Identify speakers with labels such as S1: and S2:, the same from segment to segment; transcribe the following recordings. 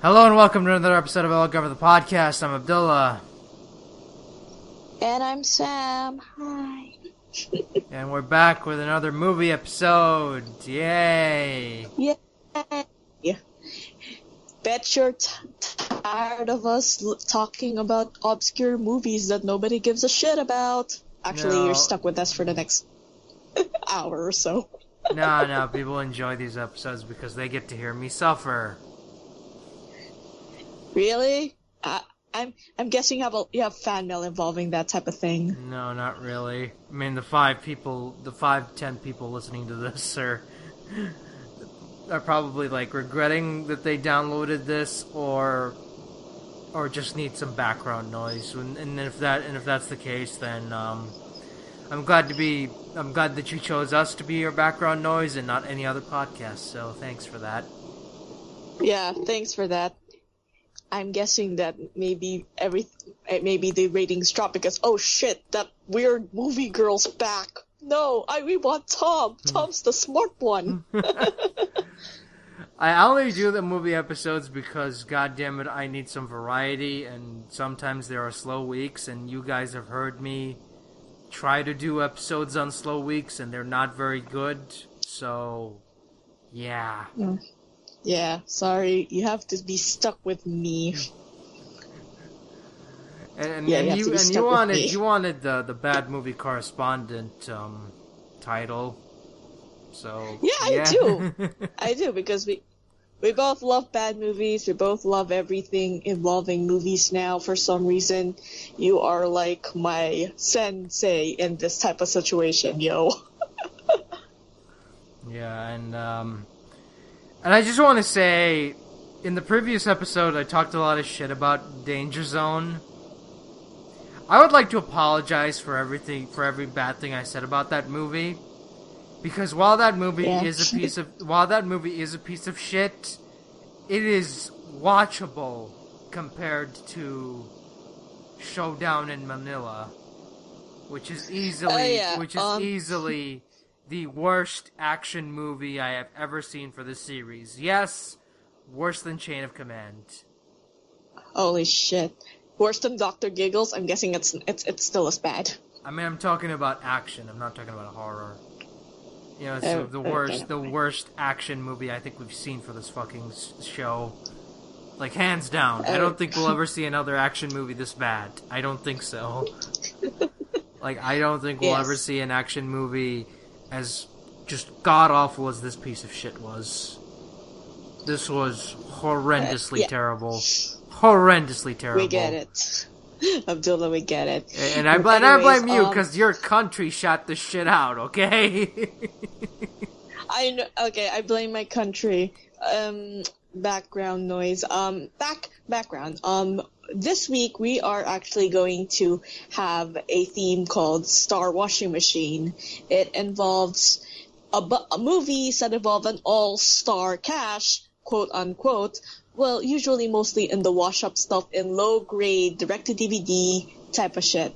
S1: Hello and welcome to another episode of I'll Cover the Podcast. I'm Abdullah.
S2: And I'm Sam. Hi.
S1: and we're back with another movie episode. Yay!
S2: Yeah. Yeah. Bet you're t- tired of us l- talking about obscure movies that nobody gives a shit about. Actually,
S1: No.
S2: you're stuck with us for the next hour or so.
S1: no, no, people enjoy these episodes because they get to hear me suffer.
S2: Really? I, I'm I'm guessing you have a, you have fan mail involving that type of thing.
S1: No, not really. I mean, the five people, the five, ten people listening to this are are probably like regretting that they downloaded this, or or just need some background noise. And, and if that and if that's the case, then um, I'm glad to be. I'm glad that you chose us to be your background noise and not any other podcast. So thanks for that.
S2: Yeah, thanks for that. I'm guessing that maybe every eh, maybe the ratings drop because oh shit, that weird movie girl's back. No, I we want Tom. Tom's the smart one.
S1: I only do the movie episodes because, god damn it, I need some variety, and sometimes there are slow weeks, and you guys have heard me try to do episodes on slow weeks, and they're not very good. So, yeah.
S2: yeah, sorry, you have to be stuck with me.
S1: And, and,
S2: Yeah,
S1: and
S2: you
S1: you and you wanted
S2: me.
S1: you wanted the the bad movie correspondent um, title. So
S2: Yeah, I do. I do because we we both love bad movies. We both love everything involving movies now. For some reason, you are like my sensei in this type of situation, yo.
S1: Yeah, and um, and I just want to say, in the previous episode, I talked a lot of shit about Danger Zone. I would like to apologize for everything, for every bad thing I said about that movie, because while that movie
S2: Yeah.
S1: is a piece of, while that movie is a piece of shit, it is watchable compared to Showdown in Manila, which is easily,
S2: Oh, yeah,
S1: which is
S2: um,
S1: easily the worst action movie I have ever seen for the series. Yes, worse than Chain of Command.
S2: Holy shit. Worse than Doctor Giggles? I'm guessing it's it's it's still as bad.
S1: I mean, I'm talking about action. I'm not talking about horror. You know, it's
S2: Oh,
S1: the
S2: okay,
S1: worst, the worst action movie I think we've seen for this fucking show. Like hands down, I
S2: Oh.
S1: don't think we'll oh, ever see another action movie this bad. I don't think so. like, I don't think we'll
S2: Yes.
S1: ever see an action movie as just god awful as this piece of shit was. This was horrendously
S2: yeah.
S1: terrible. Horrendously terrible.
S2: We get it. Abdullah, we get it.
S1: And I, bl- and I blame you
S2: um,
S1: because your country shot the shit out, okay?
S2: I know. Okay, I blame my country. Um, background noise. Um, back background. Um, this week we are actually going to have a theme called Star Washing Machine. It involves a, a movies that involve an all-star cast, quote unquote. Well, usually mostly in the wash-up stuff in low-grade direct-to-DVD type of shit.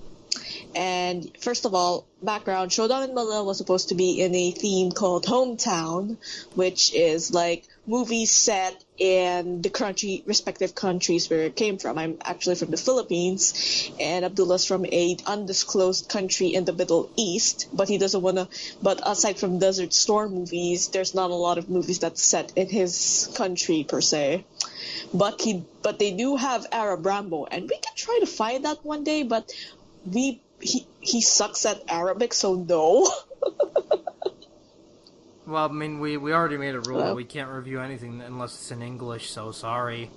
S2: And first of all, background, Showdown in Manila was supposed to be in a theme called Hometown, which is like movies set in the country, respective countries where it came from. I'm actually from the Philippines, and Abdullah's from a undisclosed country in the Middle East, but he doesn't wanna, but aside from Desert Storm movies, there's not a lot of movies that's set in his country per se. But he, but they do have Arab Rambo, and we can try to find that one day, but we he he sucks at Arabic, so no.
S1: well, I mean, we, we already made a rule that we can't review anything unless it's in English, so sorry.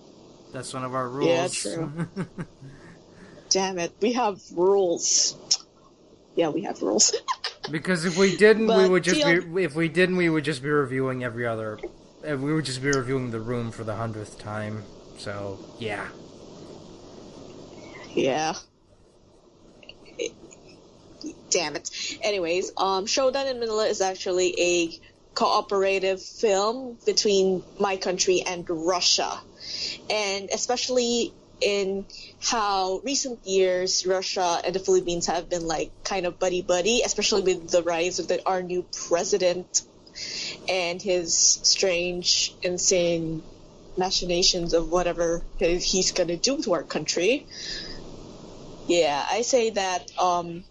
S1: That's one of our rules.
S2: Yeah, true. Damn it, we have rules. Yeah, we have rules.
S1: because if we didn't, we would just be. If we didn't, we would just be reviewing every other. uh, We would just be reviewing the room for the hundredth time. So yeah.
S2: yeah. Damn it. Anyways, um, Showdown in Manila is actually a cooperative film between my country and Russia. And especially in how recent years Russia and the Philippines have been like kind of buddy buddy, especially with the rise of the, our new president and his strange, insane machinations of whatever he's gonna do to our country. Yeah, I say that um,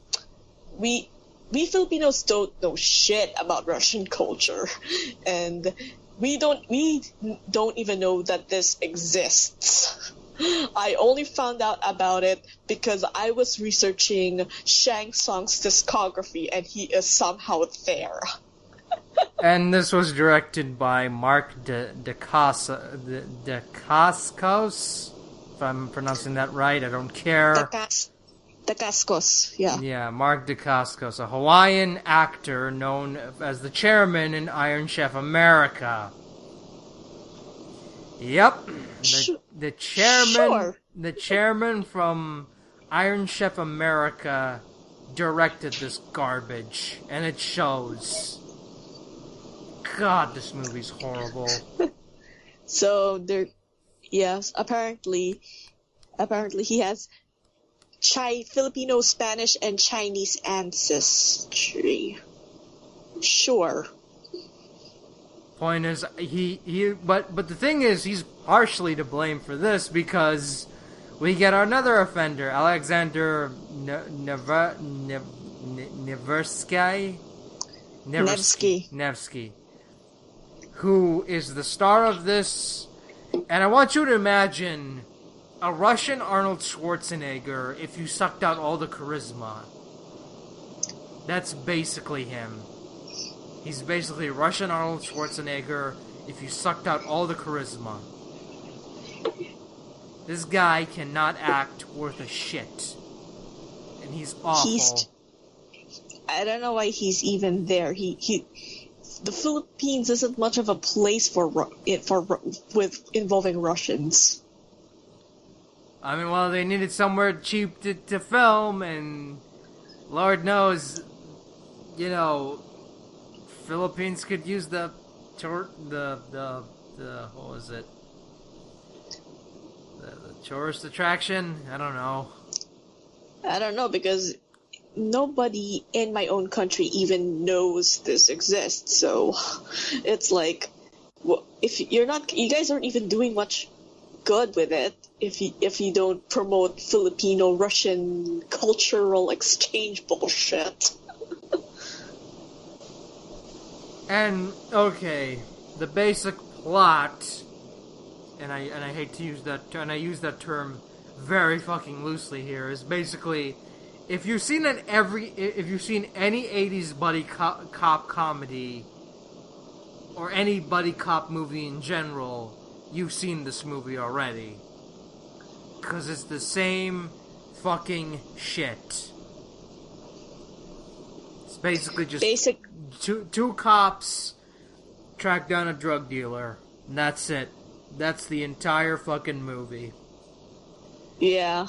S2: we we Filipinos don't know shit about Russian culture, and we don't we don't even know that this exists. I only found out about it because I was researching Shang Tsung's discography, and he is somehow there.
S1: and this was directed by Mark De Casa De, De Cascos, if I'm pronouncing that right. I don't care.
S2: Dacascos, yeah.
S1: Yeah, Mark Dacascos, a Hawaiian actor known as the chairman in Iron Chef America. Yep, the, the chairman,
S2: Sure.
S1: the chairman from Iron Chef America directed this garbage, and it shows. God, this movie's horrible.
S2: So there, yes, apparently, apparently he has Chi Filipino, Spanish, and Chinese ancestry. Sure.
S1: Point is, he he. But but the thing is, he's partially to blame for this because we get another offender, Alexander Never Neversky.
S2: Nevsky.
S1: Nevsky, who is the star of this, and I want you to imagine a Russian Arnold Schwarzenegger if you sucked out all the charisma. That's basically him. He's basically Russian Arnold Schwarzenegger if you sucked out all the charisma. This guy cannot act worth a shit. And he's awful.
S2: He's- I don't know why he's even there. He he. The Philippines isn't much of a place for for with involving Russians.
S1: I mean, well, they needed somewhere cheap to, to film, and Lord knows, you know, Philippines could use the tour, the the the what was it? The, the tourist attraction. I don't know.
S2: I don't know because nobody in my own country even knows this exists. So it's like, well, if you're not, you guys aren't even doing much good with it if you if you don't promote Filipino Russian cultural exchange bullshit.
S1: And okay, the basic plot, and I and I hate to use that and I use that term very fucking loosely here is basically if you've seen an every if you've seen any 80s buddy cop, cop comedy or any buddy cop movie in general, you've seen this movie already. Cuz it's the same fucking shit. It's basically just
S2: Basic.
S1: two two cops track down a drug dealer. And that's it. That's the entire fucking movie.
S2: Yeah.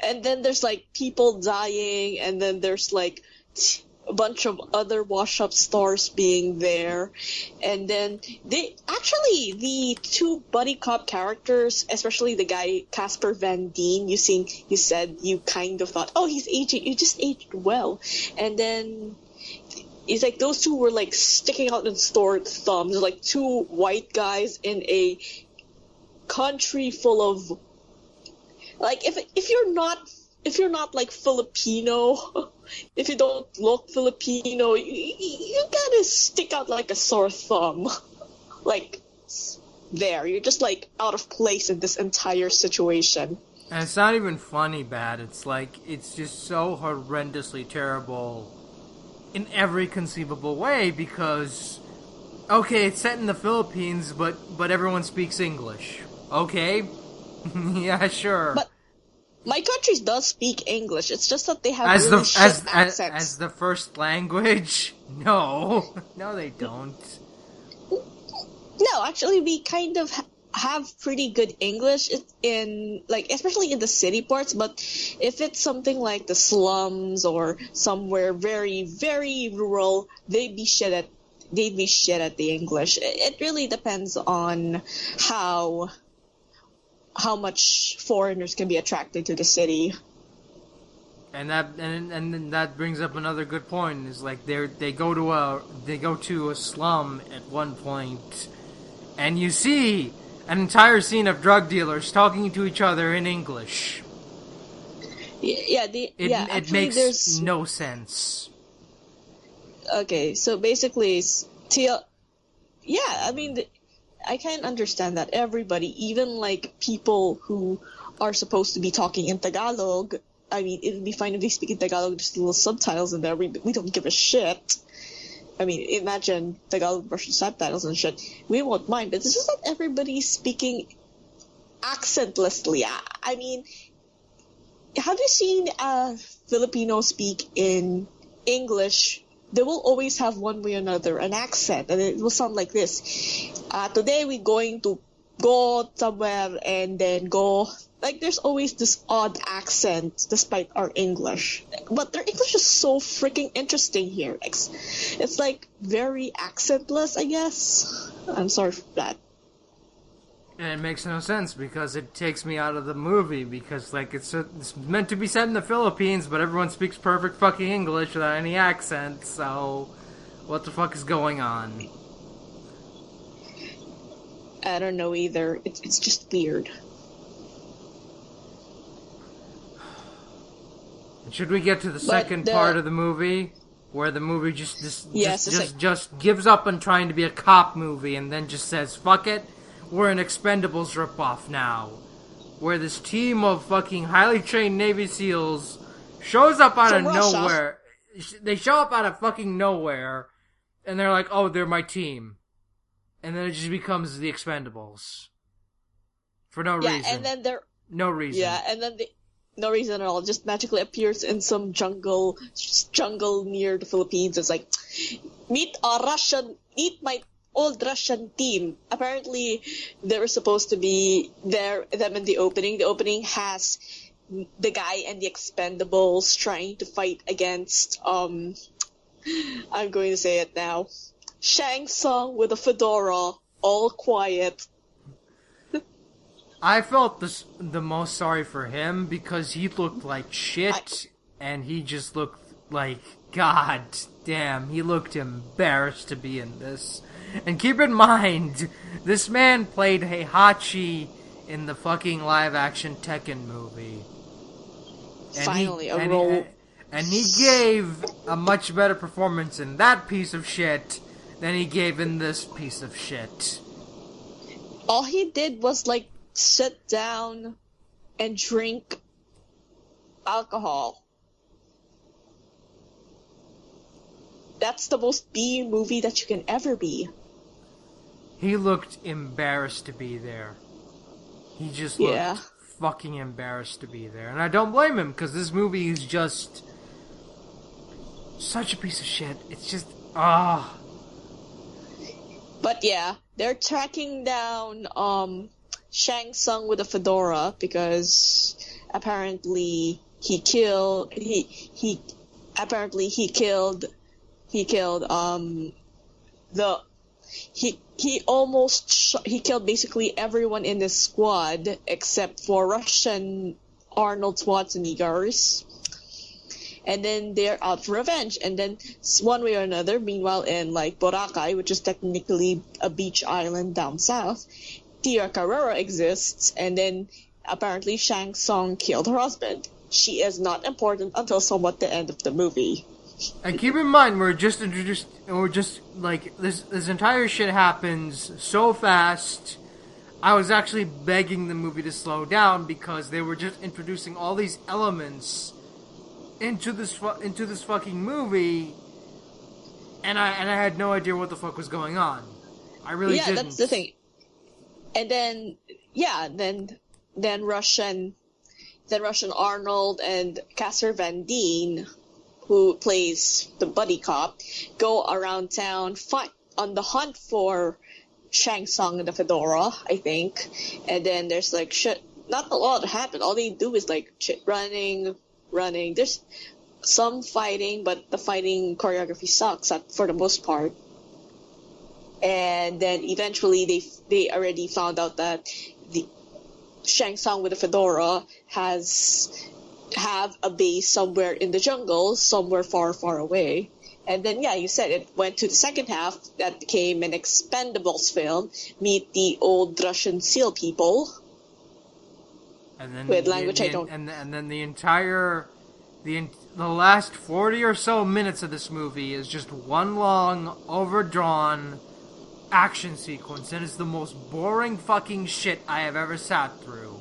S2: And then there's like people dying, and then there's like t- a bunch of other wash up stars being there. And then they actually, the two buddy cop characters, especially the guy Casper Van Dien, you seen, you said you kind of thought, oh, he's aging, you just aged well. And then it's like those two were like sticking out in stored thumbs, like two white guys in a country full of like if if you're not if you're not like Filipino, if you don't look Filipino, you, you, gotta stick out like a sore thumb, like there. You're just like out of place in this entire situation.
S1: And it's not even funny bad. It's like it's just so horrendously terrible in every conceivable way because okay, it's set in the Philippines, but but everyone speaks English. Okay? yeah, sure.
S2: But my country does speak English. It's just that they have
S1: as
S2: really
S1: the as, as as the first language? No. No they don't.
S2: No, actually, we kind of ha- have pretty good English in, like, especially in the city parts, but if it's something like the slums or somewhere very, very rural, they'd be shit at, they'd be shit at the English. It, it really depends on how, how much foreigners can be attracted to the city.
S1: And that and and then that brings up another good point. Is like they they go to a they go to a slum at one point, and you see an entire scene of drug dealers talking to each other in English.
S2: Yeah, the
S1: It,
S2: yeah.
S1: it makes
S2: there's
S1: no sense.
S2: okay. So basically, TL. Yeah, I mean, the, I can't understand that everybody, even like people who are supposed to be talking in Tagalog. I mean, it would be fine if they speak in Tagalog, just little subtitles in there. We we don't give a shit. I mean, imagine Tagalog Russian subtitles and shit. We won't mind, but it's just that everybody's speaking accentlessly. I, I mean, have you seen a Filipino speak in English? They will always have one way or another an accent, and it will sound like this. Uh, today we're going to go somewhere and then go. Like there's always this odd accent despite our English, but their English is so freaking interesting here. It's, it's like very accentless, I guess. I'm sorry for that.
S1: And it makes no sense because it takes me out of the movie because like it's it's meant to be set in the Philippines, but everyone speaks perfect fucking English without any accent. So, what the fuck is going on?
S2: I don't know either. It's it's just weird.
S1: Should we get to the second
S2: the-
S1: part of the movie where the movie just just
S2: Yes,
S1: just, just,
S2: like-
S1: just gives up on trying to be a cop movie and then just says fuck it, we're an Expendables ripoff now, where this team of fucking highly trained Navy SEAls shows up out of nowhere. They show up out of fucking nowhere, and they're like, "Oh, they're my team," and then it just becomes the Expendables for no
S2: Yeah,
S1: reason.
S2: and then there
S1: no reason.
S2: Yeah, and then the, no reason at all, just magically appears in some jungle, jungle near the Philippines. It's like, meet a Russian, meet my old Russian team. Apparently, they were supposed to be there, them in the opening. The opening has the guy and the Expendables trying to fight against, um, I'm going to say it now, Shang Tsung with a fedora, all quiet.
S1: I felt this, the most sorry for him because he looked like shit, and he just looked like God damn. He looked embarrassed to be in this. And keep in mind, this man played Heihachi in the fucking live action Tekken movie. And
S2: Finally, a
S1: and
S2: role.
S1: and he gave a much better performance in that piece of shit than he gave in this piece of shit.
S2: all he did was like sit down and drink alcohol. That's the most B movie that you can ever be.
S1: He looked embarrassed to be there. He just
S2: Yeah.
S1: looked fucking embarrassed to be there. And I don't blame him, because this movie is just such a piece of shit. It's just, ah.
S2: But yeah, they're tracking down um Shang Tsung with a fedora because apparently he killed he he apparently he killed he killed um the he he almost sh- he killed basically everyone in his squad except for Russian Arnold Schwarzenegger's and then they're out for revenge. And then one way or another, meanwhile in like Boracay, which is technically a beach island down south, Tia Carrere exists, and then apparently Shang Tsung killed her husband. She is not important until somewhat the end of the movie.
S1: And keep in mind, we're just introduced, we're just, like, this, this entire shit happens so fast. I was actually begging the movie to slow down because they were just introducing all these elements into this fu- into this fucking movie, and I and I had no idea what the fuck was going on. I really
S2: yeah,
S1: didn't.
S2: that's the thing. And then yeah, then then Russian then Russian Arnold and Casper Van Dien, who plays the buddy cop, go around town fight on the hunt for Shang Tsung and the Fedora, I think. And then there's like shit not a lot happen. All they do is like shit running, running. There's some fighting, but the fighting choreography sucks for the most part and then eventually they they already found out that the Shang Tsung with a fedora has have a base somewhere in the jungle, somewhere far, far away, And then, yeah, you said it went to the second half that became an Expendables film. Meet the old Russian SEAL people.
S1: And then
S2: With
S1: the-
S2: language I don't-
S1: And, and then the entire the the last forty or so minutes of this movie is just one long overdrawn action sequence, and it's the most boring fucking shit I have ever sat through.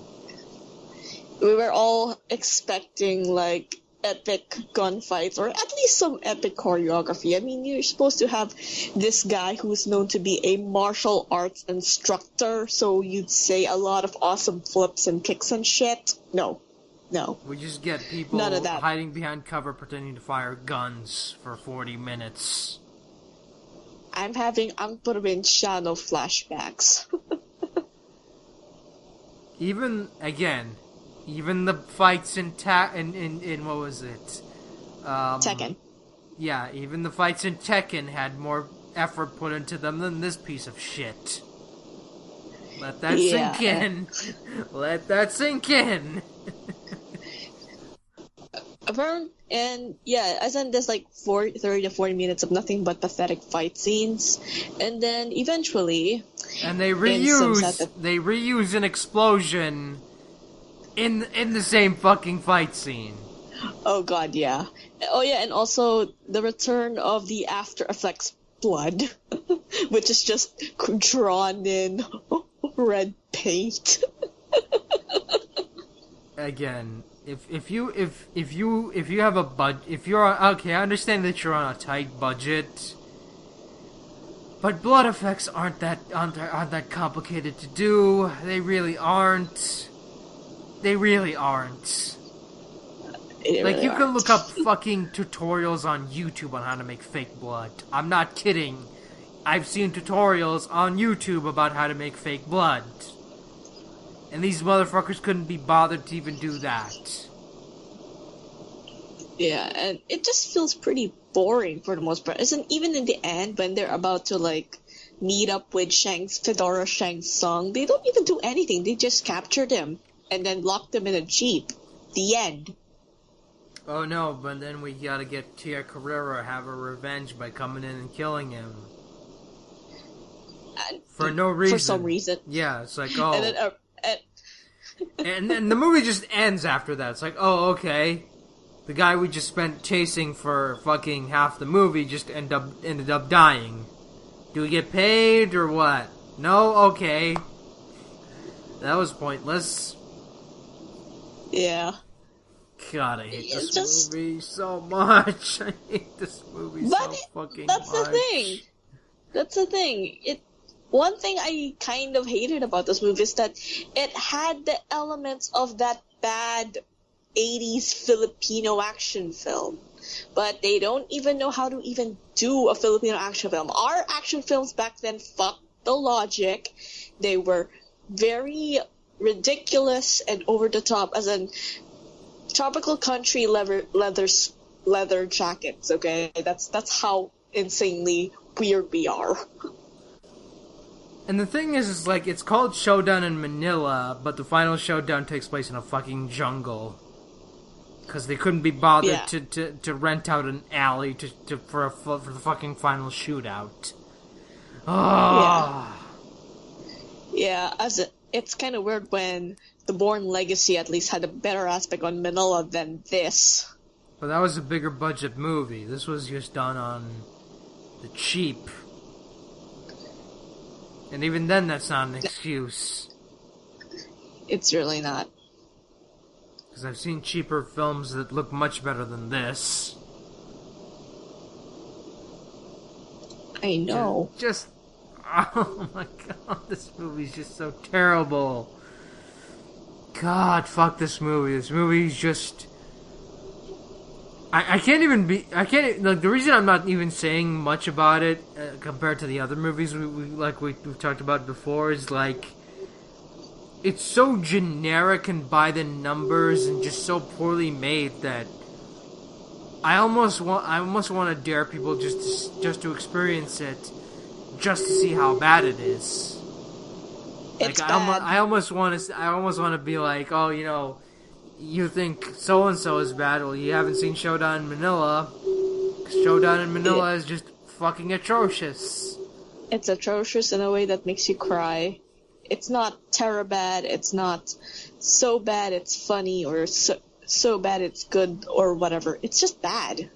S2: We were all expecting, like, epic gunfights or at least some epic choreography. I mean, you're supposed to have this guy who's known to be a martial arts instructor, so you'd say a lot of awesome flips and kicks and shit. No. No.
S1: We just get people
S2: None of that.
S1: hiding behind cover, pretending to fire guns for forty minutes.
S2: I'm having Angpurvin Shadow flashbacks.
S1: Even again, even the fights in ta- in, in in what was it? Um,
S2: Tekken.
S1: Yeah, even the fights in Tekken had more effort put into them than this piece of shit. Let that
S2: Yeah.
S1: sink in. Let that sink in.
S2: And yeah, as in there's like 40, 30 to 40 minutes of nothing but pathetic fight scenes. And then eventually,
S1: And they reuse
S2: sense-
S1: they reuse an explosion in in the same fucking fight scene.
S2: oh god, yeah. Oh yeah, and also the return of the After Effects blood, which is just drawn in red paint.
S1: Again, if if you if if you if you have a bud if you're on, okay, I understand that you're on a tight budget. But blood effects aren't that aren't, aren't that complicated to do. They really aren't. They really aren't.
S2: They
S1: Like you can
S2: aren't.
S1: look up fucking tutorials on YouTube on how to make fake blood. I'm not kidding. I've seen tutorials on YouTube about how to make fake blood. And these motherfuckers couldn't be bothered to even do that.
S2: Yeah, and it just feels pretty boring for the most part. Isn't even in the end when they're about to like meet up with Shang's Fedora Shang Tsung, they don't even do anything. They just capture him and then lock them in a jeep. The end.
S1: Oh no, but then we gotta get Tia Carrere have her revenge by coming in and killing him.
S2: And
S1: For no reason.
S2: For some reason.
S1: Yeah, it's like, oh.
S2: And then, uh, and,
S1: and then the movie just ends after that. It's like, oh, okay. The guy we just spent chasing for fucking half the movie just end up ended up dying. Do we get paid or what? No, okay. That was pointless.
S2: Yeah.
S1: God, I hate this
S2: just-
S1: movie so much. I hate this movie
S2: But
S1: so
S2: it-
S1: fucking
S2: that's
S1: much.
S2: the thing. That's the thing. It one thing I kind of hated about this movie is that it had the elements of that bad 80s Filipino action film. But they don't even know how to even do a Filipino action film. Our action films back then fucked the logic. They were very ridiculous and over the top as in tropical country leather leather leather jackets, okay? That's that's how insanely weird we are.
S1: And the thing is, is like it's called Showdown in Manila, but the final showdown takes place in a fucking jungle. Because they couldn't be bothered
S2: Yeah.
S1: to, to, to rent out an alley to, to for a, for the fucking final shootout. Ah,
S2: Yeah, as it, it's kind of weird when the Bourne Legacy at least had a better aspect on Manila than this.
S1: but that was a bigger budget movie. This was just done on the cheap. And even then, that's not an excuse.
S2: It's really not.
S1: Because I've seen cheaper films that look much better than this.
S2: I know.
S1: Just, oh my god, this movie's just so terrible. God, fuck this movie. This movie's just. I, I can't even be. I can't. Like, the reason I'm not even saying much about it uh, compared to the other movies we, we like we, we've talked about before is like. It's so generic and by the numbers and just so poorly made that I almost want I almost want to dare people just to, just to experience it, just to see how bad it is.
S2: It's
S1: like I almost,
S2: bad.
S1: I almost want to I almost want to be like, oh, you know, you think so and so is bad? Well, you haven't seen Showdown in Manila. Showdown in Manila is just fucking atrocious.
S2: It's atrocious in a way that makes you cry. It's not terror bad. It's not so bad it's funny or so, so bad it's good or whatever. It's just bad.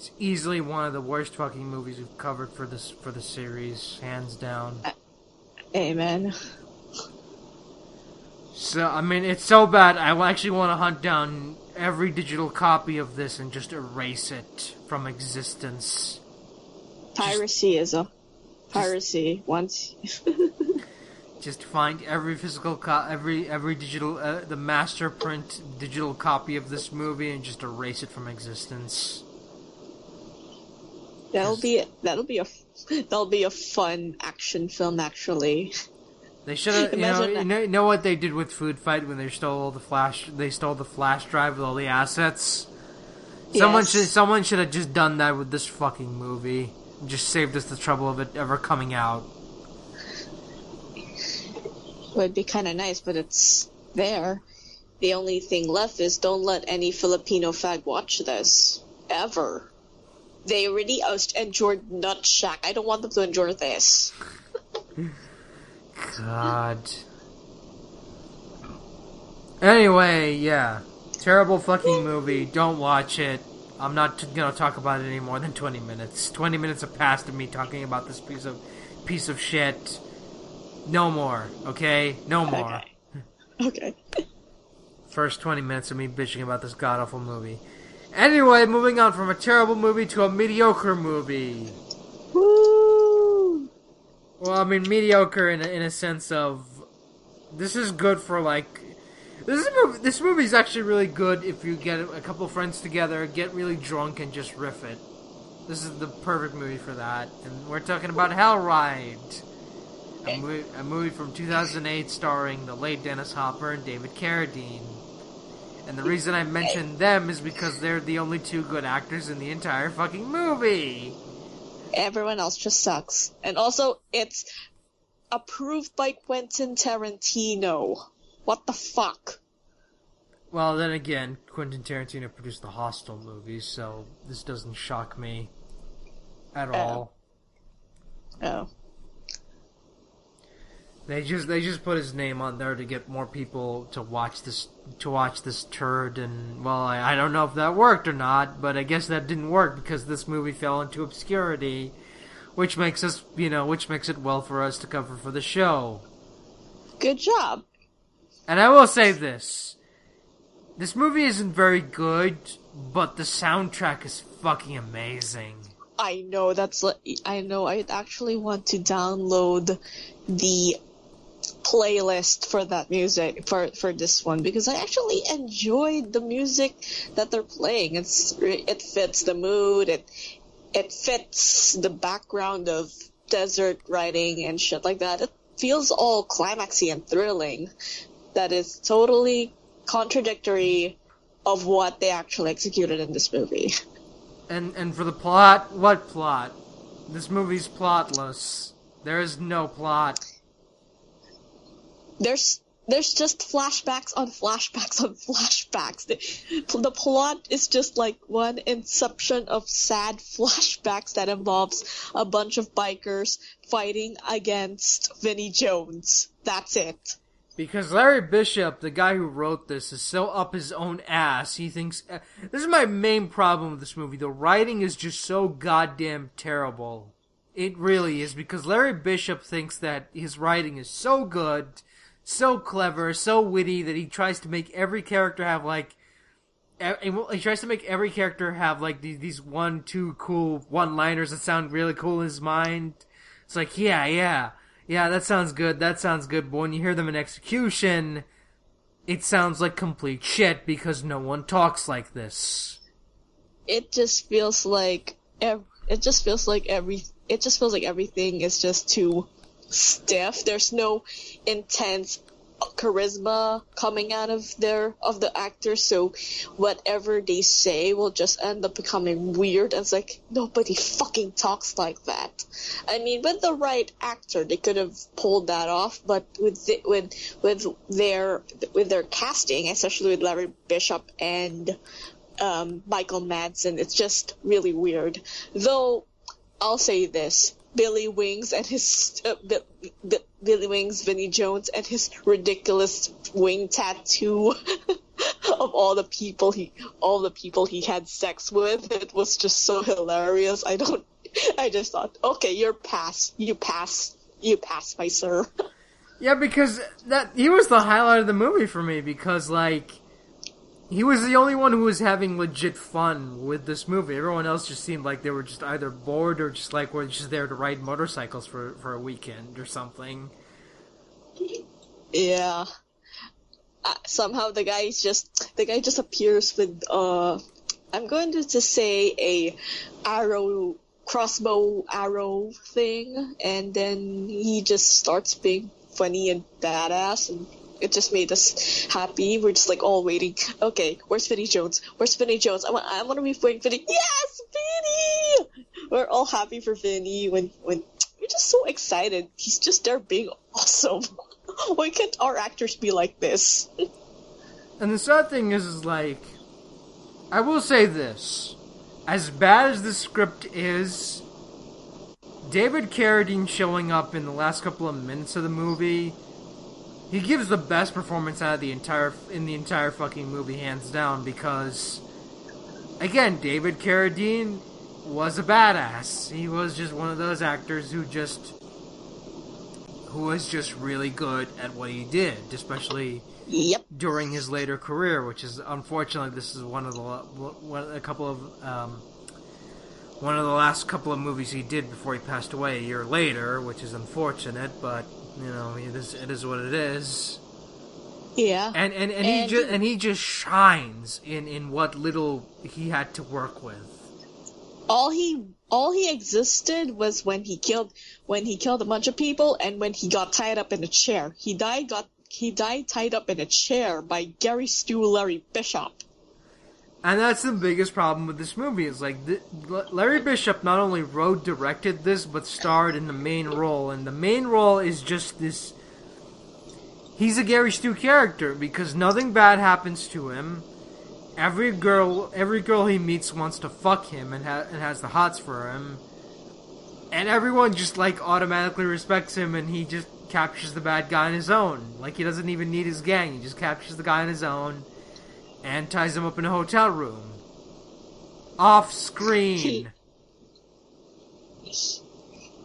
S1: It's easily one of the worst fucking movies we've covered for this for the series, hands down.
S2: Amen.
S1: So I mean, it's so bad. I actually want to hunt down every digital copy of this and just erase it from existence.
S2: Piracy is a piracy. Once
S1: Just find every physical co- every every digital uh, the master print digital copy of this movie and just erase it from existence.
S2: That'll be that'll be a that'll be a fun action film actually.
S1: They should have, you know, you know, you know what they did with Food Fight when they stole the flash. They stole the flash drive with all the assets. Someone
S2: Yes.
S1: should, someone should have just done that with this fucking movie. Just saved us the trouble of it ever coming out.
S2: Would be kind of nice, but it's there. The only thing left is don't let any Filipino fag watch this ever. They already enjoyed Nutshack. I don't want them to endure this.
S1: God. Anyway, yeah, terrible fucking movie. Don't watch it. I'm not t- gonna talk about it any more than 20 minutes. 20 minutes have passed of me talking about this piece of piece of shit. No more, okay? No more.
S2: Okay. Okay.
S1: First 20 minutes of me bitching about this god awful movie. Anyway, moving on from a terrible movie to a mediocre movie.
S2: Woo!
S1: Well, I mean, mediocre in a, in a sense of this is good for like this is a movie, this movie's actually really good if you get a couple friends together, get really drunk, and just riff it. This is the perfect movie for that, and we're talking about Hell Ride, a movie, a movie from 2008 starring the late Dennis Hopper and David Carradine. And the reason I mention them is because they're the only two good actors in the entire fucking movie.
S2: Everyone else just sucks. And also, it's approved by Quentin Tarantino. What the fuck?
S1: Well, then again, Quentin Tarantino produced the Hostel movies, so this doesn't shock me at oh. all.
S2: Oh.
S1: They just they just put his name on there to get more people to watch this to watch this turd, and well, I, I don't know if that worked or not, but I guess that didn't work because this movie fell into obscurity, which makes us you know which makes it well for us to cover for the show.
S2: Good job.
S1: And I will say this. This movie isn't very good, but the soundtrack is fucking amazing.
S2: I know that's I know I actually want to download the playlist for that music for for this one because I actually enjoyed the music that they're playing. It's it fits the mood. It it fits the background of desert riding and shit like that. It feels all climaxy and thrilling. That is totally contradictory of what they actually executed in this movie.
S1: And and for the plot, what plot? This movie's plotless. There is no plot.
S2: There's there's just flashbacks on flashbacks on flashbacks. The, the plot is just like one inception of sad flashbacks that involves a bunch of bikers fighting against Vinnie Jones. That's it.
S1: Because Larry Bishop, the guy who wrote this, is so up his own ass. He thinks uh, this is my main problem with this movie. The writing is just so goddamn terrible. It really is because Larry Bishop thinks that his writing is so good, so clever, so witty that he tries to make every character have like he tries to make every character have like these these one two cool one liners that sound really cool in his mind. It's like yeah yeah yeah that sounds good that sounds good, but when you hear them in execution, it sounds like complete shit because no one talks like this.
S2: It just feels like ev- it just feels like every it just feels like everything is just too stiff. There's no intense charisma coming out of their of the actors, so whatever they say will just end up becoming weird. And it's like nobody fucking talks like that. I mean, with the right actor, they could have pulled that off, but with the, with with their with their casting, especially with Larry Bishop and um, Michael Madsen. It's just really weird. Though I'll say this: Billy Wings and his uh, B- B- Billy Wings, Vinnie Jones, and his ridiculous wing tattoo of all the people he all the people he had sex with. It was just so hilarious. I don't. I just thought, okay, you're pass. You pass. You pass, my sir.
S1: Yeah, because that he was the highlight of the movie for me because like he was the only one who was having legit fun with this movie. Everyone else just seemed like they were just either bored or just like were just there to ride motorcycles for for a weekend or something.
S2: Yeah. Uh, somehow the guy just the guy just appears with uh I'm going to, to say a arrow crossbow arrow thing and then he just starts being funny and badass and it just made us happy. We're just like all waiting. Okay, where's Vinnie Jones? Where's Vinnie Jones? I want I want to be waiting Vinnie. Yes, Vinnie! We're all happy for Vinnie when when we're just so excited. He's just there being awesome. Why can't our actors be like this?
S1: And the sad thing is, is like, I will say this: as bad as the script is, David Carradine showing up in the last couple of minutes of the movie, he gives the best performance out of the entire in the entire fucking movie, hands down. Because, again, David Carradine was a badass. He was just one of those actors who just who was just really good at what he did, especially
S2: Yep.
S1: during his later career, which is unfortunately this is one of the one, a couple of um, one of the last couple of movies he did before he passed away a year later, which is unfortunate, but you know it is it is what it is.
S2: Yeah.
S1: And and, and, he just and he just shines in in what little he had to work with.
S2: all he all he existed was when he killed when he killed a bunch of people and when he got tied up in a chair. He died got he died tied up in a chair by Gary Stu Larry Bishop.
S1: And that's the biggest problem with this movie. Is like Larry Bishop not only wrote, directed this, but starred in the main role. And the main role is just this. He's a Gary Stu character because nothing bad happens to him. Every girl, every girl he meets wants to fuck him and, ha- and has the hots for him. And everyone just like automatically respects him, and he just captures the bad guy on his own. Like he doesn't even need his gang; he just captures the guy on his own and ties him up in a hotel room. Off screen.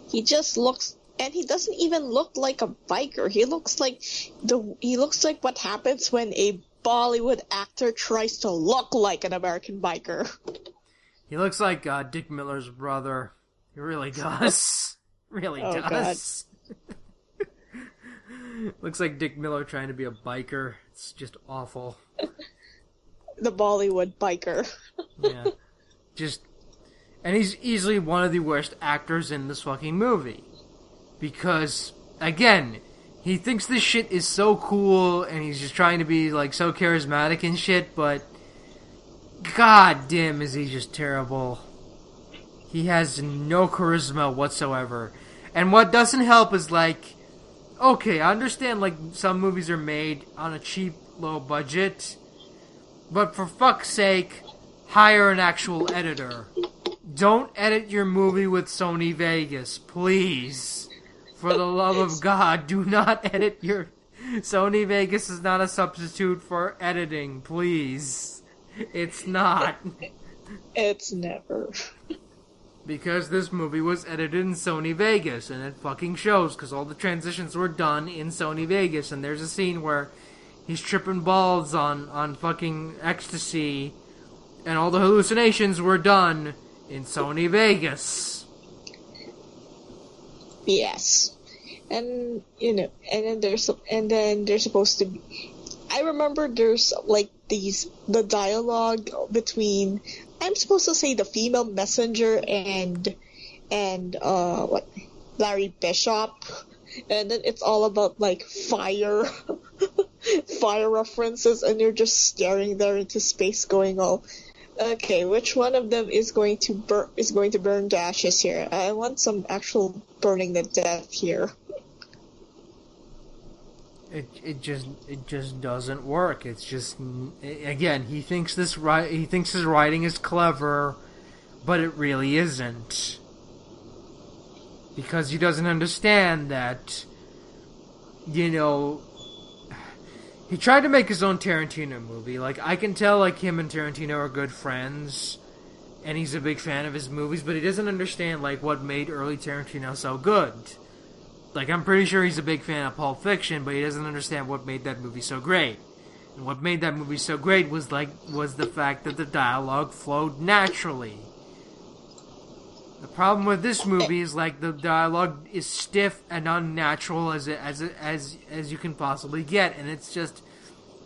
S2: He just looks and he doesn't even look like a biker. He looks like the he looks like what happens when a Bollywood actor tries to look like an American biker.
S1: He looks like uh, Dick Miller's brother. He really does. really
S2: Oh,
S1: does. looks like Dick Miller trying to be a biker. It's just awful.
S2: The Bollywood biker.
S1: Yeah. just. And he's easily one of the worst actors in this fucking movie. Because, again, he thinks this shit is so cool and he's just trying to be, like, so charismatic and shit, but. God damn, is he just terrible. He has no charisma whatsoever. And what doesn't help is, like. Okay, I understand, like, some movies are made on a cheap, low budget. But for fuck's sake, hire an actual editor. Don't edit your movie with Sony Vegas, please. For the love of God, do not edit your. Sony Vegas is not a substitute for editing, please. It's not.
S2: It's never.
S1: Because this movie was edited in Sony Vegas, and it fucking shows, because all the transitions were done in Sony Vegas, and there's a scene where he's tripping balls on, on fucking ecstasy, and all the hallucinations were done in Sony Vegas.
S2: Yes, and you know, and then there's and then there's supposed to be. I remember there's like these the dialogue between. I'm supposed to say the female messenger and and uh what Larry Bishop, and then it's all about like fire, fire references, and you're just staring there into space, going all. Okay, which one of them is going to burn is going to burn to ashes here? I want some actual burning the death here.
S1: It it just it just doesn't work. It's just again he thinks this right he thinks his writing is clever, but it really isn't. Because he doesn't understand that you know he tried to make his own Tarantino movie. Like I can tell like him and Tarantino are good friends and he's a big fan of his movies, but he doesn't understand like what made early Tarantino so good. Like I'm pretty sure he's a big fan of Pulp Fiction, but he doesn't understand what made that movie so great. And what made that movie so great was like was the fact that the dialogue flowed naturally. The problem with this movie eh. is like the dialogue is stiff and unnatural as it, as it, as as you can possibly get, and it's just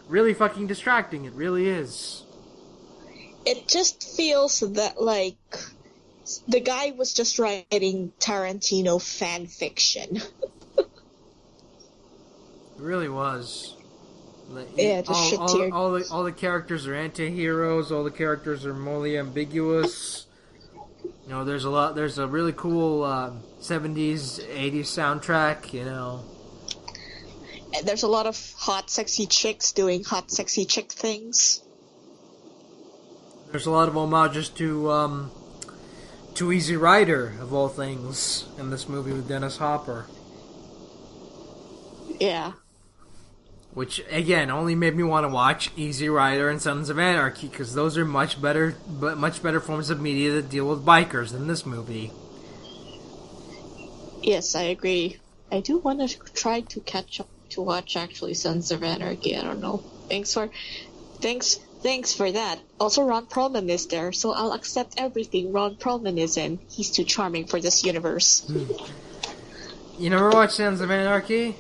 S1: really fucking distracting. It really is
S2: it just feels that like the guy was just writing Tarantino fan fiction.
S1: it really was.
S2: Like, yeah,
S1: all, all, all, the all the characters are anti-heroes. All the characters are morally ambiguous. You know, there's a lot. There's a really cool uh, '70s, '80s soundtrack. You know,
S2: there's a lot of hot, sexy chicks doing hot, sexy chick things.
S1: There's a lot of homages to um, to Easy Rider of all things in this movie with Dennis Hopper.
S2: Yeah.
S1: Which again only made me want to watch Easy Rider and Sons of Anarchy because those are much better, but much better forms of media that deal with bikers than this movie.
S2: Yes, I agree. I do want to try to catch up to watch actually Sons of Anarchy. I don't know. Thanks for, thanks Thanks for that. Also, Ron Perlman is there, so I'll accept everything Ron Perlman is in. He's too charming for this universe. Hmm.
S1: You never watched Sons of Anarchy?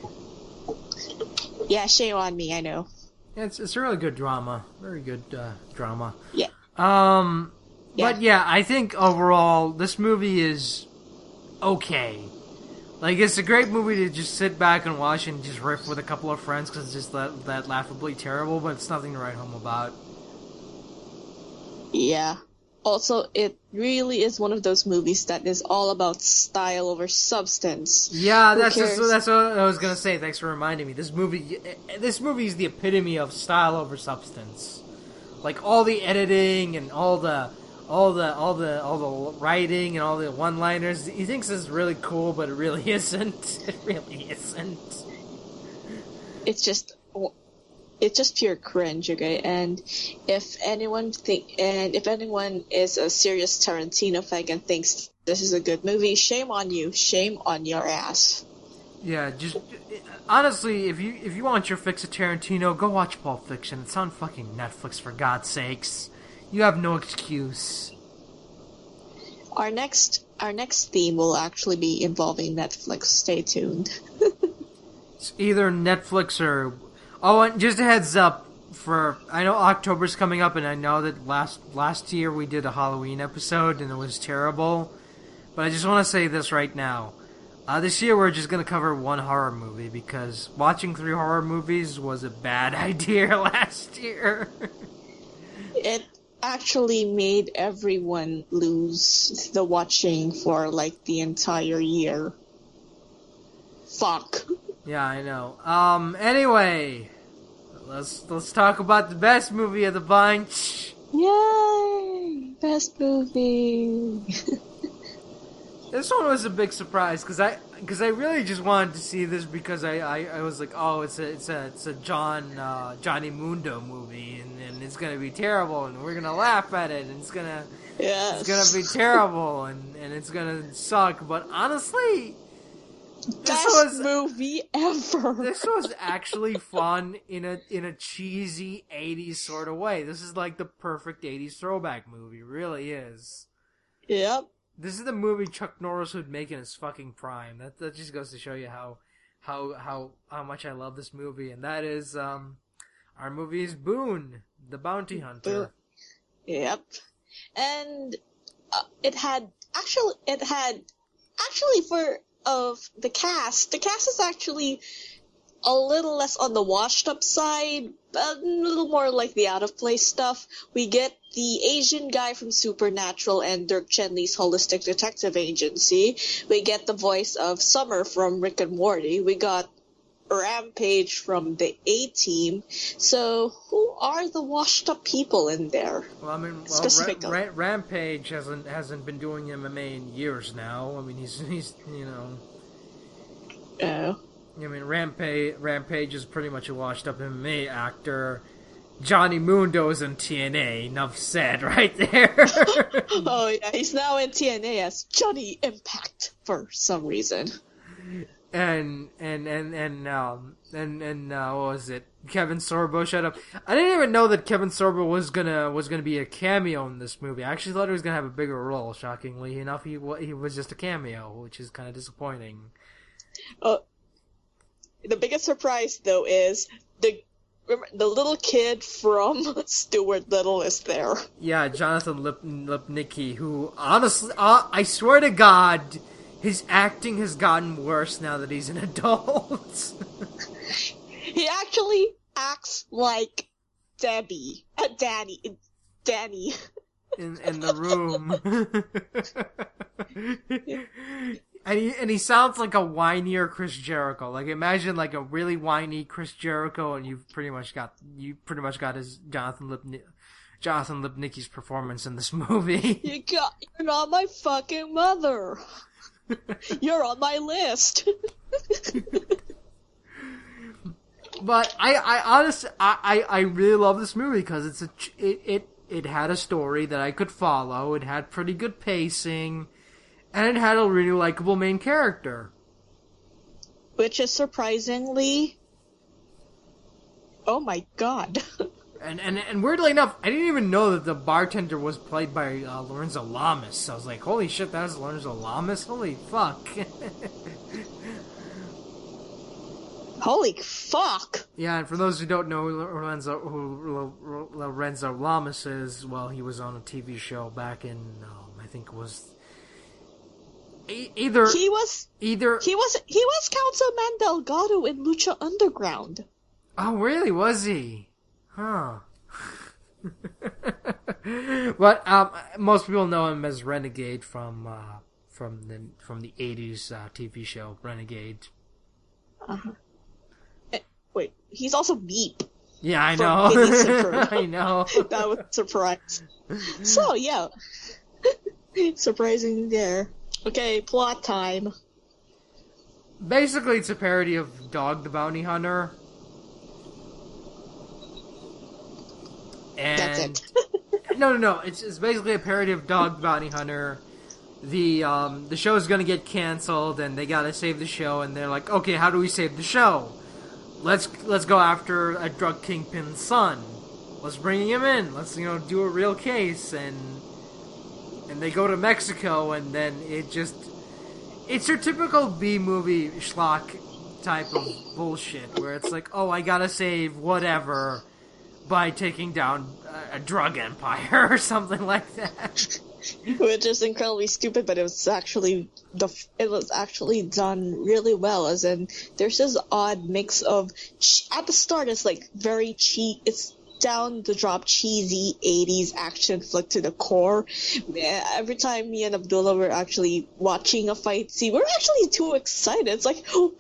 S2: Yeah, shame on me, I know.
S1: It's, it's a really good drama. Very good uh, drama.
S2: Yeah.
S1: Um, yeah. But yeah, I think overall, this movie is okay. Like it's a great movie to just sit back and watch and just riff with a couple of friends because it's just that, that laughably terrible, but it's nothing to write home about.
S2: Yeah. Also, it really is one of those movies that is all about style over substance.
S1: Yeah, that's just, that's what I was gonna say. Thanks for reminding me. This movie, this movie is the epitome of style over substance. Like all the editing and all the all the all the all the writing and all the one-liners. He thinks is really cool, but it really isn't. It really isn't.
S2: It's just it's just pure cringe, okay? And if anyone think and if anyone is a serious Tarantino fan and thinks this is a good movie, shame on you. Shame on your ass.
S1: Yeah, just honestly, if you if you want your fix of Tarantino, go watch Pulp Fiction. It's on fucking Netflix for God's sakes. You have no excuse.
S2: Our next our next theme will actually be involving Netflix. Stay tuned.
S1: it's either Netflix or Oh, and just a heads up for I know October's coming up, and I know that last last year we did a Halloween episode and it was terrible. But I just want to say this right now. Uh, this year we're just gonna cover one horror movie because watching three horror movies was a bad idea last year.
S2: it actually made everyone lose the watching for like the entire year. Fuck.
S1: Yeah, I know. Um, anyway, let's let's talk about the best movie of the bunch.
S2: Yay! Best movie.
S1: this one was a big surprise because I because I really just wanted to see this because I, I, I was like oh it's a it's a it's a John uh, Johnny Mundo movie and, and it's gonna be terrible and we're gonna laugh at it and it's gonna
S2: yes.
S1: it's gonna be terrible and, and it's gonna suck but honestly
S2: Best was, movie ever.
S1: This was actually fun in a in a cheesy '80s sort of way. This is like the perfect '80s throwback movie. Really is.
S2: Yep.
S1: This is the movie Chuck Norris would make in his fucking prime. That that just goes to show you how how how how much I love this movie. And that is um our movie is Boone, the Bounty Hunter.
S2: Yep. And uh, it had actually it had actually for of the cast, the cast is actually a little less on the washed up side, a little more like the out of place stuff. We get the Asian guy from Supernatural and Dirk Gently's Holistic Detective Agency. We get the voice of Summer from Rick and Morty. We got Rampage from the A team. So, who are the washed up people in there?
S1: Well, I mean, well,
S2: Specifically.
S1: Ra- Ra- Rampage hasn't hasn't been doing MMA in years now. I mean, he's he's you know,
S2: Uh,
S1: I mean, Rampage Rampage is pretty much a washed up MMA actor. Johnny Mundo's in TNA. Enough said, right there.
S2: oh yeah, he's now in TNA as Johnny Impact for some reason.
S1: And and and and um and and uh, what was it? Kevin Sorbo shut up. I didn't even know that Kevin Sorbo was gonna was gonna be a cameo in this movie. I actually thought he was gonna have a bigger role. Shockingly enough, he he was just a cameo, which is kind of disappointing.
S2: Uh, The biggest surprise though is the the little kid from Stuart Little is there.
S1: Yeah, Jonathan Lip- Lipnicki, who honestly, uh, I swear to God, his acting has gotten worse now that he's an adult.
S2: He actually acts like Debbie, uh, Danny, Danny.
S1: in in the room. and he and he sounds like a whinier Chris Jericho. Like imagine like a really whiny Chris Jericho, and you've pretty much got you pretty much got his Jonathan Lipni- Jonathan Lipnicki's performance in this movie.
S2: You got, you're not my fucking mother. You're on my list.
S1: But I, I honestly, I, I, I really love this movie because it's a, it, it, it had a story that I could follow. It had pretty good pacing, and it had a really likable main character.
S2: Which is surprisingly. Oh my god.
S1: And, and and weirdly enough, I didn't even know that the bartender was played by uh, Lorenzo Lamas. I was like, holy shit, that's Lorenzo Lamas. Holy fuck.
S2: Holy fuck.
S1: yeah, and for those who don't know Lorenzo who Lorenzo Lamas is, well, he was on a TV show back in um, I think it was e- either
S2: He was
S1: either
S2: he was he was Councilman Delgado in Lucha Underground.
S1: Oh, really? Was he? Huh. but um, most people know him as Renegade from uh, from the from the '80s uh, TV show Renegade. Uh-huh.
S2: Wait, he's also Beep.
S1: Yeah, I know.
S2: Phineas and Ferb.
S1: I know.
S2: That was a surprise. So yeah. Surprising there. Okay, plot time.
S1: Basically, it's a parody of Dog the Bounty Hunter. And
S2: That's it.
S1: no, no, no. It's, it's basically a parody of Dog Bounty Hunter. The um, the show's gonna get canceled, and they gotta save the show. And they're like, okay, how do we save the show? Let's let's go after a drug kingpin's son. Let's bring him in. Let's you know do a real case, and and they go to Mexico, and then it just it's your typical B movie schlock type of bullshit where it's like, oh, I gotta save whatever by taking down a, drug empire or something like that.
S2: Which is incredibly stupid, but it was actually the it was actually done really well. As in, there's this odd mix of at the start it's like very cheap. It's down the drop cheesy 80s action flick to the core. Every time me and Abdullah were actually watching a fight scene, we're actually too excited. It's like, oh,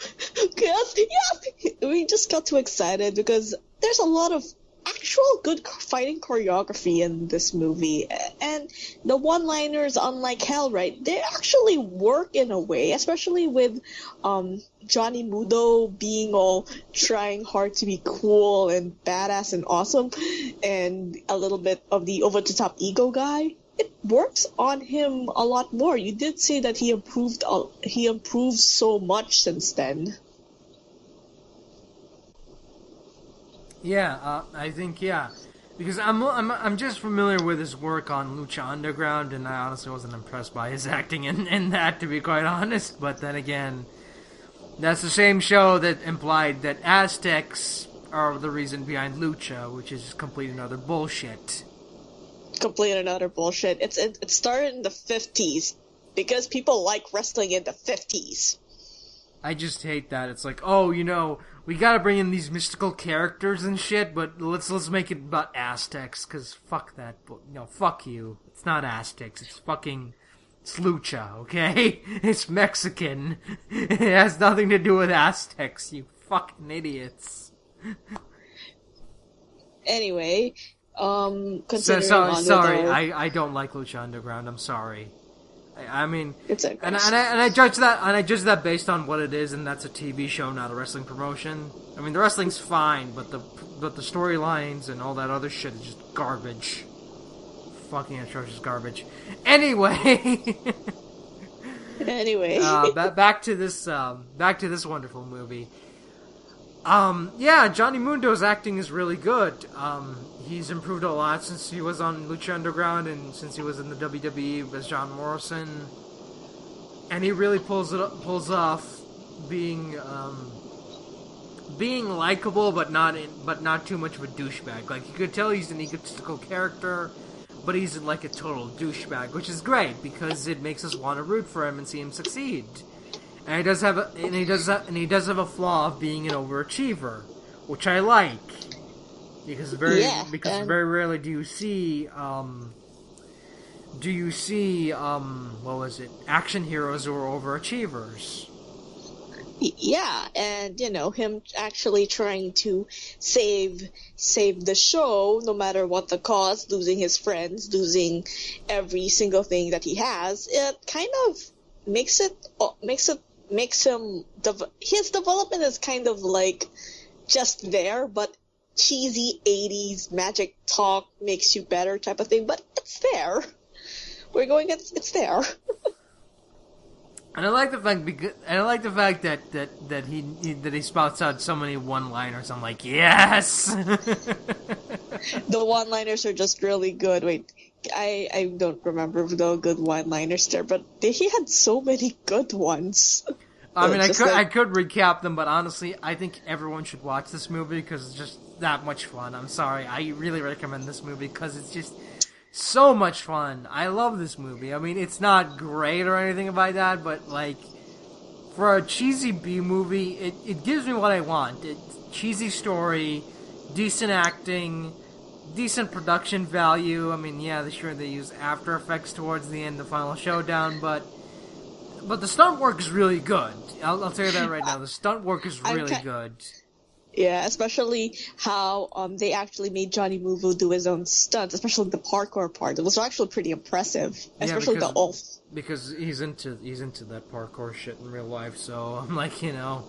S2: yes, yes. We just got too excited because there's a lot of actual good fighting choreography in this movie. And the one-liners, unlike Hell, right, they actually work in a way, especially with um, Johnny Mundo being all trying hard to be cool and badass and awesome, and a little bit of the over-the-top ego guy. It works on him a lot more. You did say that he improved. He improved so much since then.
S1: Yeah, uh, I think yeah, because I'm I'm I'm just familiar with his work on Lucha Underground, and I honestly wasn't impressed by his acting in, in that, to be quite honest. But then again, that's the same show that implied that Aztecs are the reason behind Lucha, which is complete and utter bullshit.
S2: complete and utter bullshit. It's it, it started in the fifties because people like wrestling in the fifties.
S1: I just hate that. It's like, oh, you know, we gotta bring in these mystical characters and shit, but let's let's make it about Aztecs, cause fuck that, bu- no, fuck you. It's not Aztecs. It's fucking it's lucha, okay? It's Mexican. It has nothing to do with Aztecs. You fucking idiots.
S2: Anyway, um,
S1: So,
S2: considering
S1: so, sorry,
S2: our-
S1: I, I don't like Lucha Underground. I'm sorry. I, mean,
S2: It's
S1: and, and, I, and I judge that and I judge that based on what it is, and that's a TV show, not a wrestling promotion. I mean, the wrestling's fine, but the but the storylines and all that other shit is just garbage. Fucking atrocious garbage. Anyway,
S2: anyway,
S1: uh, ba- back to this um, back to this wonderful movie. Um, yeah, Johnny Mundo's acting is really good. Um, he's improved a lot since he was on Lucha Underground and since he was in the WWE as John Morrison. And he really pulls it up, pulls off being um, being likable, but not in, but not too much of a douchebag. Like you could tell he's an egotistical character, but he's like a total douchebag, which is great because it makes us want to root for him and see him succeed. And he does have a, and he does have, and he does have a flaw of being an overachiever, which I like because very
S2: Yeah,
S1: because
S2: and-
S1: very rarely do you see um, do you see um, what was it action heroes who are overachievers.
S2: yeah, and you know him actually trying to save save the show, no matter what the cost, losing his friends, losing every single thing that he has. It kind of makes it makes it makes him his development is kind of like just there, but cheesy 80s magic talk makes you better type of thing, but it's there. We're going, it's, it's there.
S1: And I like the fact because and I like the fact that that that he, he that he spouts out so many one-liners. I'm like, yes.
S2: the one-liners are just really good. Wait, I I don't remember the good one-liners there, but he had so many good ones.
S1: I mean, I could I could recap them, but honestly, I think everyone should watch this movie because it's just that much fun. I'm sorry, I really recommend this movie because it's just so much fun. I love this movie. I mean, it's not great or anything like that, but like for a cheesy B movie, it, it gives me what I want. It's cheesy story, decent acting, decent production value. I mean, yeah, they sure they use After Effects towards the end, the final showdown, but but the stunt work is really good. I'll, I'll tell you that right now. The stunt work is really
S2: ki-
S1: good.
S2: Yeah, especially how um they actually made Johnny Mundo do his own stunts, especially the parkour part. It was actually pretty impressive, especially
S1: because-
S2: the off.
S1: because he's into he's into that parkour shit in real life. So I'm like, you know,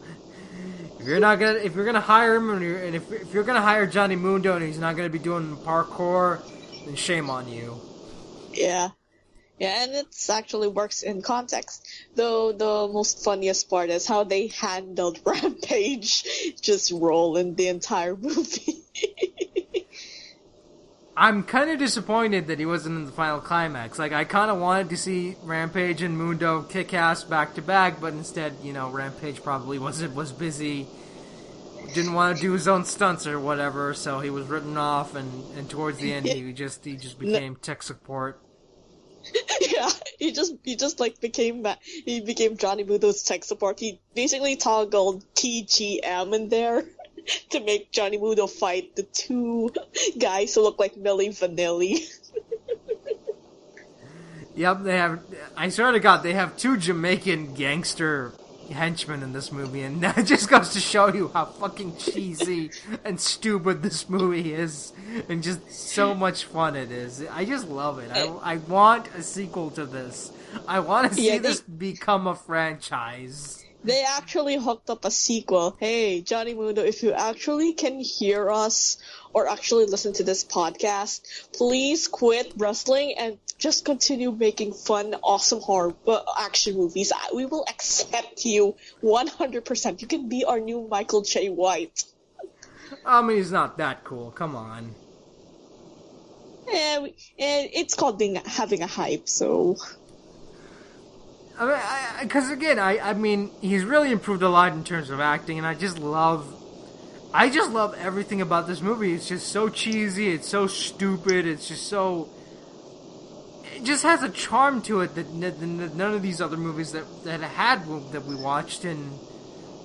S1: if you're not gonna if you're gonna hire him and, you're, and if if you're gonna hire Johnny Mundo and he's not gonna be doing parkour, then shame on you.
S2: Yeah. Yeah, and it actually works in context. Though the most funniest part is how they handled Rampage just rolling the entire movie.
S1: I'm kind of disappointed that he wasn't in the final climax. Like, I kind of wanted to see Rampage and Mundo kick ass back to back, but instead, you know, Rampage probably wasn't was busy, didn't want to do his own stunts or whatever, so he was written off. And, and towards the end, he just he just became tech support.
S2: yeah, he just he just like became he became Johnny Mundo's tech support. He basically toggled TGM in there to make Johnny Mudo fight the two guys who look like Milli Vanilli.
S1: Yep, they have. I swear to God, they have two Jamaican gangster henchmen in this movie, and that just goes to show you how fucking cheesy and stupid this movie is, and just so much fun it is. I just love it. I, I want a sequel to this. I want to see
S2: Yeah, they-
S1: this become a franchise.
S2: They actually hooked up a sequel. Hey, Johnny Mundo, if you actually can hear us or actually listen to this podcast, please quit wrestling and just continue making fun, awesome horror uh, action movies. We will accept you 100%. You can be our new Michael Jai White.
S1: I mean, he's not that cool. Come on.
S2: And, and it's called being having a hype, so
S1: I mean, because again, I, I mean, he's really improved a lot in terms of acting, and I just love, I just love everything about this movie. It's just so cheesy, it's so stupid, it's just so, it just has a charm to it that, none of these other movies that that had that we watched and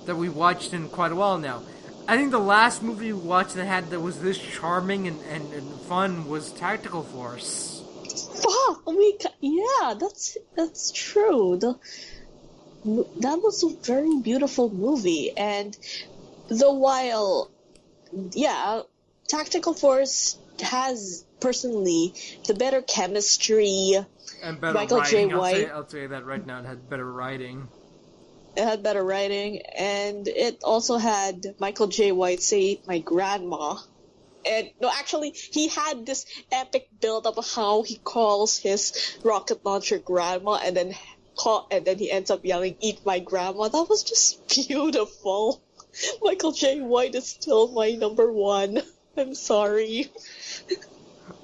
S1: that we watched in quite a while now. I think the last movie we watched that had that was this charming and, and, and fun was Tactical Force.
S2: Fuck! Oh my god! Yeah, that's that's true. The that was a very beautiful movie, and the while, yeah, Tactical Force has personally the better chemistry.
S1: And better
S2: Michael J.
S1: writing. I'll, say, I'll tell you that right now. It had better writing.
S2: It had better writing, and it also had Michael Jai White say "my grandma." And no, actually, he had this epic build up of how he calls his rocket launcher grandma, and then call, and then he ends up yelling "eat my grandma." That was just beautiful. Michael Jai White is still my number one. I'm sorry.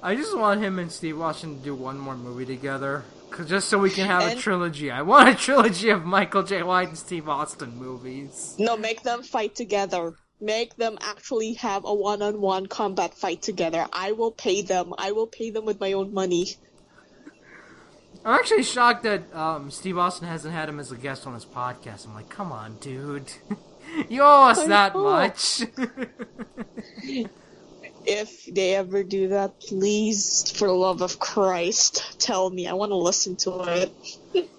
S1: I just want him and Steve Austin to do one more movie together. 'cause- just so we can have a trilogy. I want a trilogy of Michael Jai White and Steve Austin movies.
S2: No, make them fight together. Make them actually have a one-on-one combat fight together. I will pay them. I will pay them with my own money.
S1: I'm actually shocked that um, Steve Austin hasn't had him as a guest on his podcast. I'm like, come on, dude. You owe us
S2: I
S1: that
S2: know.
S1: much.
S2: If they ever do that, please, for the love of Christ, tell me. I want to listen to it.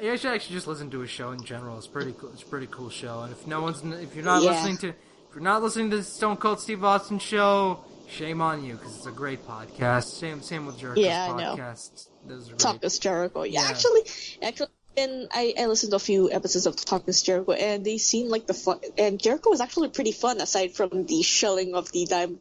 S1: you should actually just listen to a show in general. It's pretty cool. It's a pretty cool show. And if no one's, if you're not
S2: Yeah.
S1: listening to, if you're not listening to the Stone Cold Steve Austin show, shame on you because it's a great podcast. Same, same with Jericho's
S2: Yeah, I know.
S1: podcast. Those are.
S2: Talk Jericho. Yeah,
S1: Yeah.
S2: actually, actually, and I, I listened to a few episodes of Talk is Jericho, and they seem like the fun. And Jericho was actually pretty fun, aside from the shelling of the dime,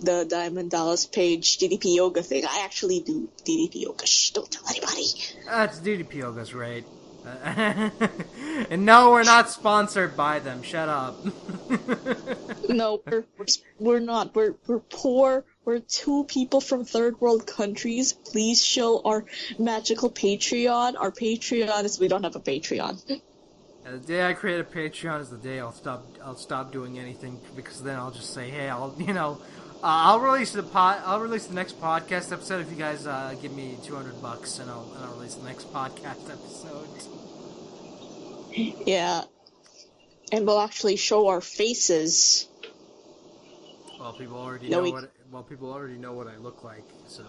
S2: the Diamond Dallas Page DDP yoga thing. I actually do DDP yoga. Shh, don't tell anybody.
S1: That's DDP Yoga's right. Uh, and no, we're not sponsored by them. Shut up.
S2: No, we're, we're, we're not. We're, we're poor. We're two people from third world countries. Please show our magical Patreon. Our Patreon is we don't have a Patreon.
S1: And the day I create a Patreon is the day I'll stop. I'll stop doing anything because then I'll just say, hey, I'll you know, uh, I'll release the pod. I'll release the next podcast episode if you guys uh, give me two hundred bucks, and I'll and I'll release the next podcast episode.
S2: Yeah. And we'll actually show our faces.
S1: Well, people already
S2: No,
S1: know
S2: we-
S1: what. Well, people already know what I look like, so.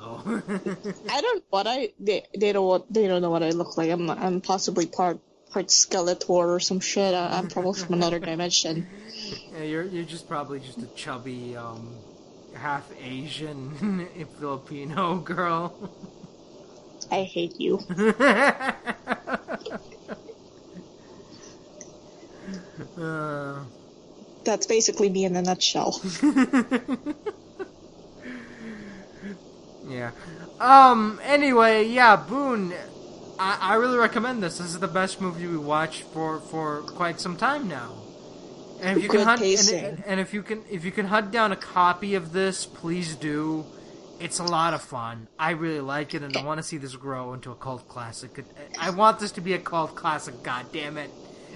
S2: I don't what I they they don't what they don't know what I look like. I'm I'm possibly part part Skeletor or some shit. I, I'm probably from another dimension.
S1: yeah, you're you're just probably just a chubby, um, half Asian Filipino girl.
S2: I hate you.
S1: uh,
S2: That's basically me in a nutshell.
S1: Yeah. Um. Anyway, yeah, Boone. I, I really recommend this. This is the best movie we watched for for quite some time now. And if you can hunt, and, and if you can if you can hunt down a copy of this, please do. It's a lot of fun. I really like it, and I want to see this grow into a cult classic. I want this to be a cult classic. God damn it!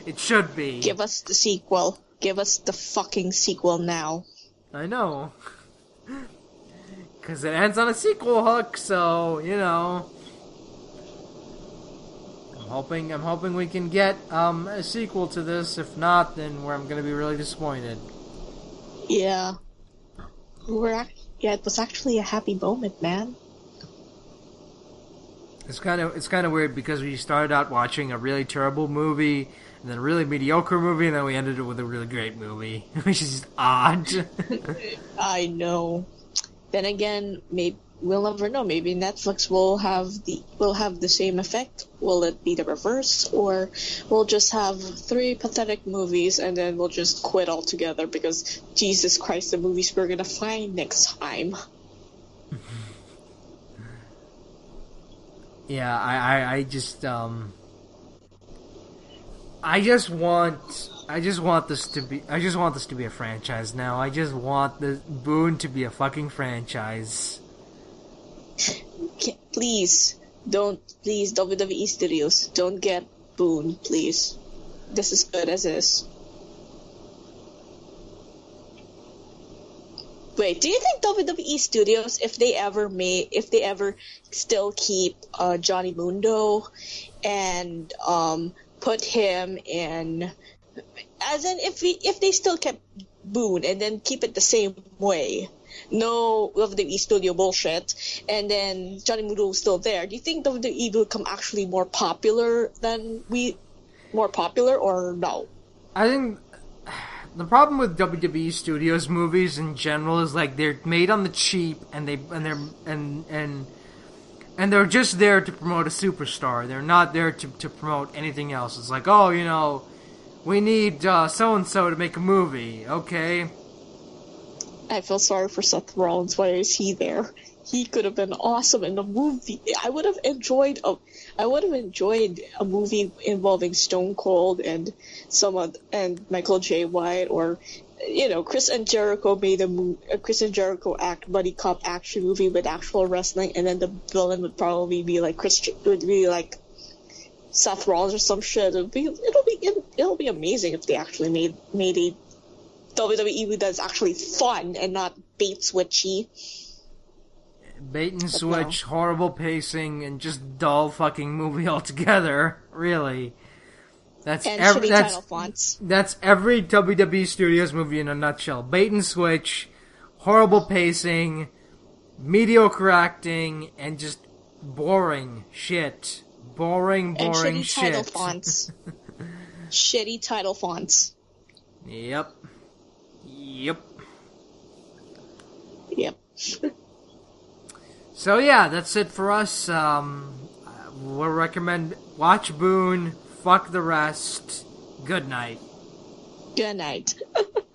S1: It should be.
S2: Give us the sequel. Give us the fucking sequel now.
S1: I know. Because it ends on a sequel hook, so, you know. I'm hoping I'm hoping we can get um, a sequel to this. If not, then where I'm going to be really disappointed.
S2: Yeah. We're ac- yeah, it was actually a happy moment, man.
S1: It's kind of it's kind of weird because we started out watching a really terrible movie, and then a really mediocre movie, and then we ended it with a really great movie, which is odd.
S2: I know. Then again, maybe we'll never know. Maybe Netflix will have the will have the same effect. Will it be the reverse, or we'll just have three pathetic movies and then we'll just quit altogether because Jesus Christ, the movies we're gonna find next time.
S1: Yeah, I, I, I just, um, I just want, I just want this to be, I just want this to be a franchise now. I just want the Boone to be a fucking franchise.
S2: Please don't, please WWE Studios, don't get Boone, please. This is good as is. Wait, do you think WWE Studios, if they ever may, if they ever still keep uh, Johnny Mundo and um, put him in, as in if we, if they still kept Boone and then keep it the same way, no WWE Studio bullshit, and then Johnny Mundo still there, do you think WWE will become actually more popular than we, more popular or no?
S1: I think the problem with WWE Studios movies in general is like they're made on the cheap and they and they're and and and they're just there to promote a superstar. They're not there to to promote anything else. It's like, oh, you know, we need so and so to make a movie. Okay.
S2: I feel sorry for Seth Rollins. Why is he there? He could have been awesome in the movie. I would have enjoyed a, I would have enjoyed a movie involving Stone Cold and some and Michael Jai White or you know Chris and Jericho made a, mo- a Chris and Jericho act buddy cop action movie with actual wrestling, and then the villain would probably be like Chris would be like Seth Rollins or some shit. It'll be it'll be it'll be amazing if they actually made made a WWE that's actually fun and not bait switchy
S1: bait and switch, horrible pacing, and just dull fucking movie altogether. Really,
S2: that's and every that's,
S1: that's every WWE Studios movie in a nutshell. Bait and switch, horrible pacing, mediocre acting, and just boring shit. Boring, boring
S2: and shitty
S1: shit.
S2: title fonts. shitty title fonts.
S1: Yep. Yep.
S2: Yep.
S1: So yeah, that's it for us. Um, we'll recommend watch Boone. Fuck the rest. Good night.
S2: Good night.